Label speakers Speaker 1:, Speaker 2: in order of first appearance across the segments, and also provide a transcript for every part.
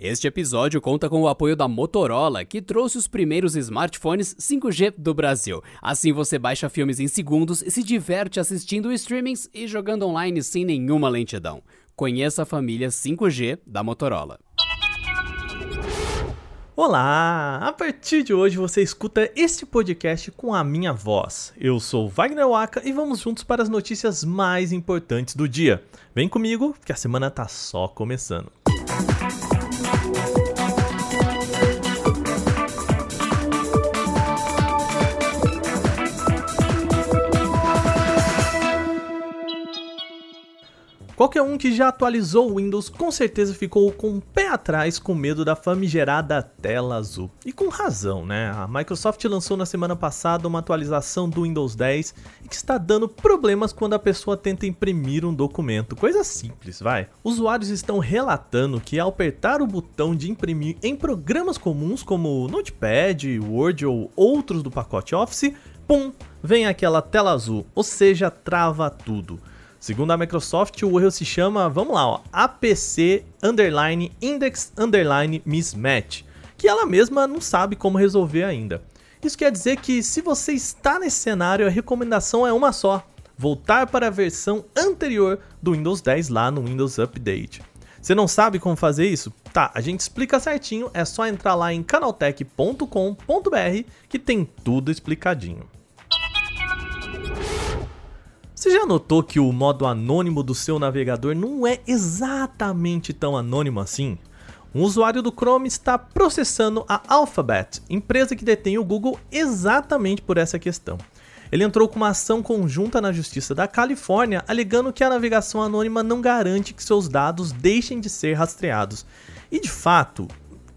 Speaker 1: Este episódio conta com o apoio da Motorola, que trouxe os primeiros smartphones 5G do Brasil. Assim você baixa filmes em segundos e se diverte assistindo streamings e jogando online sem nenhuma lentidão. Conheça a família 5G da Motorola.
Speaker 2: Olá! A partir de hoje você escuta este podcast com a minha voz. Eu sou Wagner Waka e vamos juntos para as notícias mais importantes do dia. Vem comigo que a semana tá só começando. Qualquer um que já atualizou o Windows com certeza ficou com o pé atrás com medo da famigerada tela azul. E com razão, né? A Microsoft lançou na semana passada uma atualização do Windows 10 e que está dando problemas quando a pessoa tenta imprimir um documento. Coisa simples, vai. Usuários estão relatando que ao apertar o botão de imprimir em programas comuns como Notepad, Word ou outros do pacote Office, pum, vem aquela tela azul, ou seja, trava tudo. Segundo a Microsoft, o erro se chama, vamos lá, ó, APC underline index underline mismatch, que ela mesma não sabe como resolver ainda. Isso quer dizer que se você está nesse cenário, a recomendação é uma só: voltar para a versão anterior do Windows 10 lá no Windows Update. Você não sabe como fazer isso? Tá, a gente explica certinho, é só entrar lá em canaltech.com.br que tem tudo explicadinho. Você já notou que o modo anônimo do seu navegador não é exatamente tão anônimo assim? Um usuário do Chrome está processando a Alphabet, empresa que detém o Google, exatamente por essa questão. Ele entrou com uma ação conjunta na Justiça da Califórnia, alegando que a navegação anônima não garante que seus dados deixem de ser rastreados. E de fato,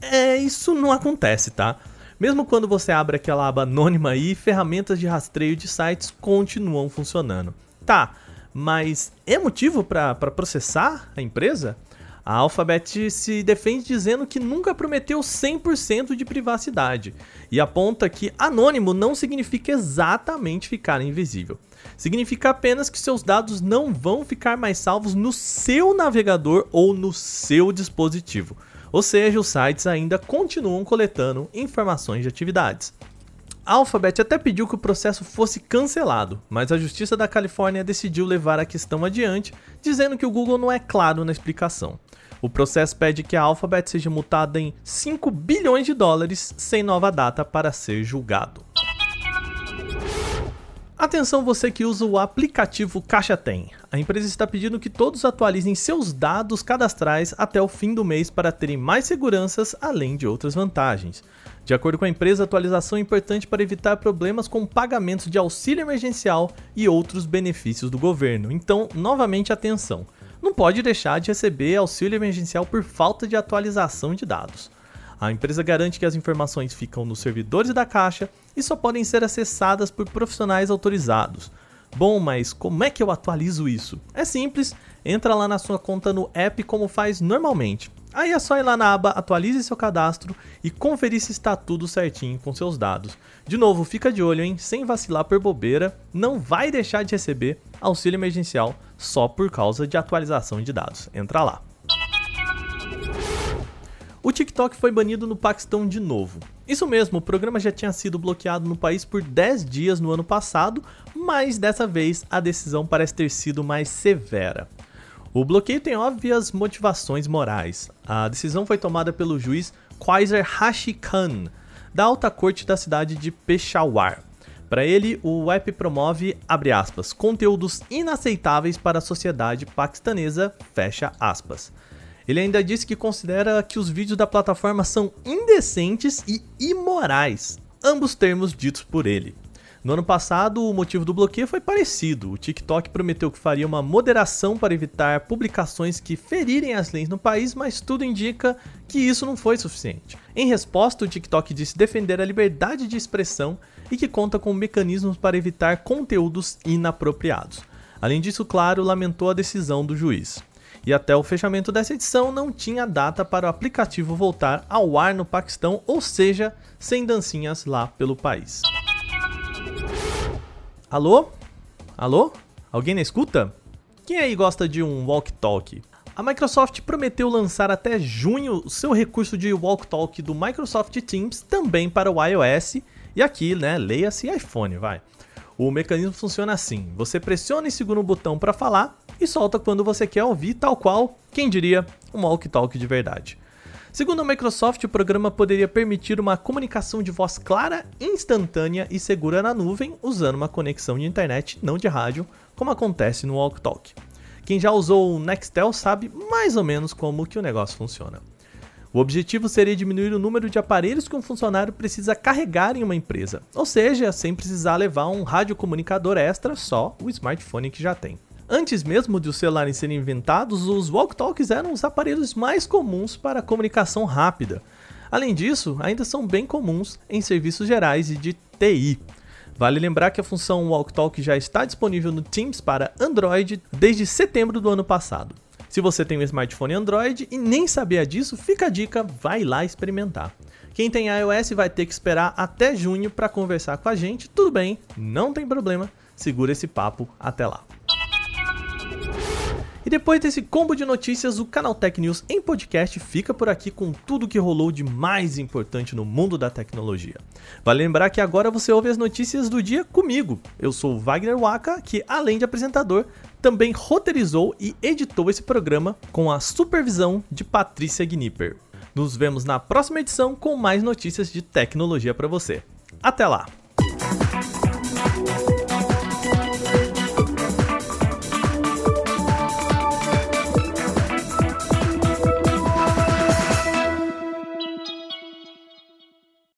Speaker 2: é, isso não acontece, tá? Mesmo quando você abre aquela aba anônima aí, ferramentas de rastreio de sites continuam funcionando. Tá, mas é motivo para processar a empresa? A Alphabet se defende dizendo que nunca prometeu 100% de privacidade e aponta que anônimo não significa exatamente ficar invisível. Significa apenas que seus dados não vão ficar mais salvos no seu navegador ou no seu dispositivo. Ou seja, os sites ainda continuam coletando informações de atividades. A Alphabet até pediu que o processo fosse cancelado, mas a Justiça da Califórnia decidiu levar a questão adiante, dizendo que o Google não é claro na explicação. O processo pede que a Alphabet seja multada em 5 bilhões de dólares sem nova data para ser julgado. Atenção você que usa o aplicativo Caixa Tem. A empresa está pedindo que todos atualizem seus dados cadastrais até o fim do mês para terem mais seguranças, além de outras vantagens. De acordo com a empresa, a atualização é importante para evitar problemas com pagamentos de auxílio emergencial e outros benefícios do governo. Então, novamente, atenção: não pode deixar de receber auxílio emergencial por falta de atualização de dados. A empresa garante que as informações ficam nos servidores da Caixa e só podem ser acessadas por profissionais autorizados. Bom, mas como é que eu atualizo isso? É simples, entra lá na sua conta no app como faz normalmente. Aí é só ir lá na aba Atualize seu cadastro e conferir se está tudo certinho com seus dados. De novo, fica de olho, hein? Sem vacilar por bobeira, não vai deixar de receber auxílio emergencial só por causa de atualização de dados. Entra lá. O TikTok foi banido no Paquistão de novo. Isso mesmo, o programa já tinha sido bloqueado no país por 10 dias no ano passado, mas dessa vez a decisão parece ter sido mais severa. O bloqueio tem óbvias motivações morais. A decisão foi tomada pelo juiz Qaiser Hashi Khan, da alta corte da cidade de Peshawar. Para ele, o app promove, aspas, conteúdos inaceitáveis para a sociedade paquistanesa, fecha aspas. Ele ainda disse que considera que os vídeos da plataforma são indecentes e imorais, ambos termos ditos por ele. No ano passado, o motivo do bloqueio foi parecido. O TikTok prometeu que faria uma moderação para evitar publicações que ferirem as leis no país, mas tudo indica que isso não foi suficiente. Em resposta, o TikTok disse defender a liberdade de expressão e que conta com mecanismos para evitar conteúdos inapropriados. Além disso, claro, lamentou a decisão do juiz. E até o fechamento dessa edição não tinha data para o aplicativo voltar ao ar no Paquistão, ou seja, sem dancinhas lá pelo país. Alô? Alô? Alguém na escuta? Quem aí gosta de um walk-talk? A Microsoft prometeu lançar até junho o seu recurso de Walk Talk do Microsoft Teams também para o iOS e aqui, né, leia-se iPhone, vai. O mecanismo funciona assim: você pressiona e segura o botão para falar e solta quando você quer ouvir, tal qual, quem diria, um walk talk de verdade. Segundo a Microsoft, o programa poderia permitir uma comunicação de voz clara, instantânea e segura na nuvem, usando uma conexão de internet, não de rádio, como acontece no Walk Talk. Quem já usou o Nextel sabe mais ou menos como que o negócio funciona. O objetivo seria diminuir o número de aparelhos que um funcionário precisa carregar em uma empresa, ou seja, sem precisar levar um radiocomunicador extra, só o smartphone que já tem. Antes mesmo de os celulares serem inventados, os walk-talks eram os aparelhos mais comuns para comunicação rápida. Além disso, ainda são bem comuns em serviços gerais e de TI. Vale lembrar que a função Walk já está disponível no Teams para Android desde setembro do ano passado. Se você tem um smartphone Android e nem sabia disso, fica a dica, vai lá experimentar. Quem tem iOS vai ter que esperar até junho para conversar com a gente, tudo bem, não tem problema, segura esse papo até lá. E depois desse combo de notícias, o Canal Tech News em podcast fica por aqui com tudo que rolou de mais importante no mundo da tecnologia. Vale lembrar que agora você ouve as notícias do dia comigo. Eu sou o Wagner Waka, que além de apresentador, também roteirizou e editou esse programa com a supervisão de Patrícia Gnipper. Nos vemos na próxima edição com mais notícias de tecnologia para você. Até lá!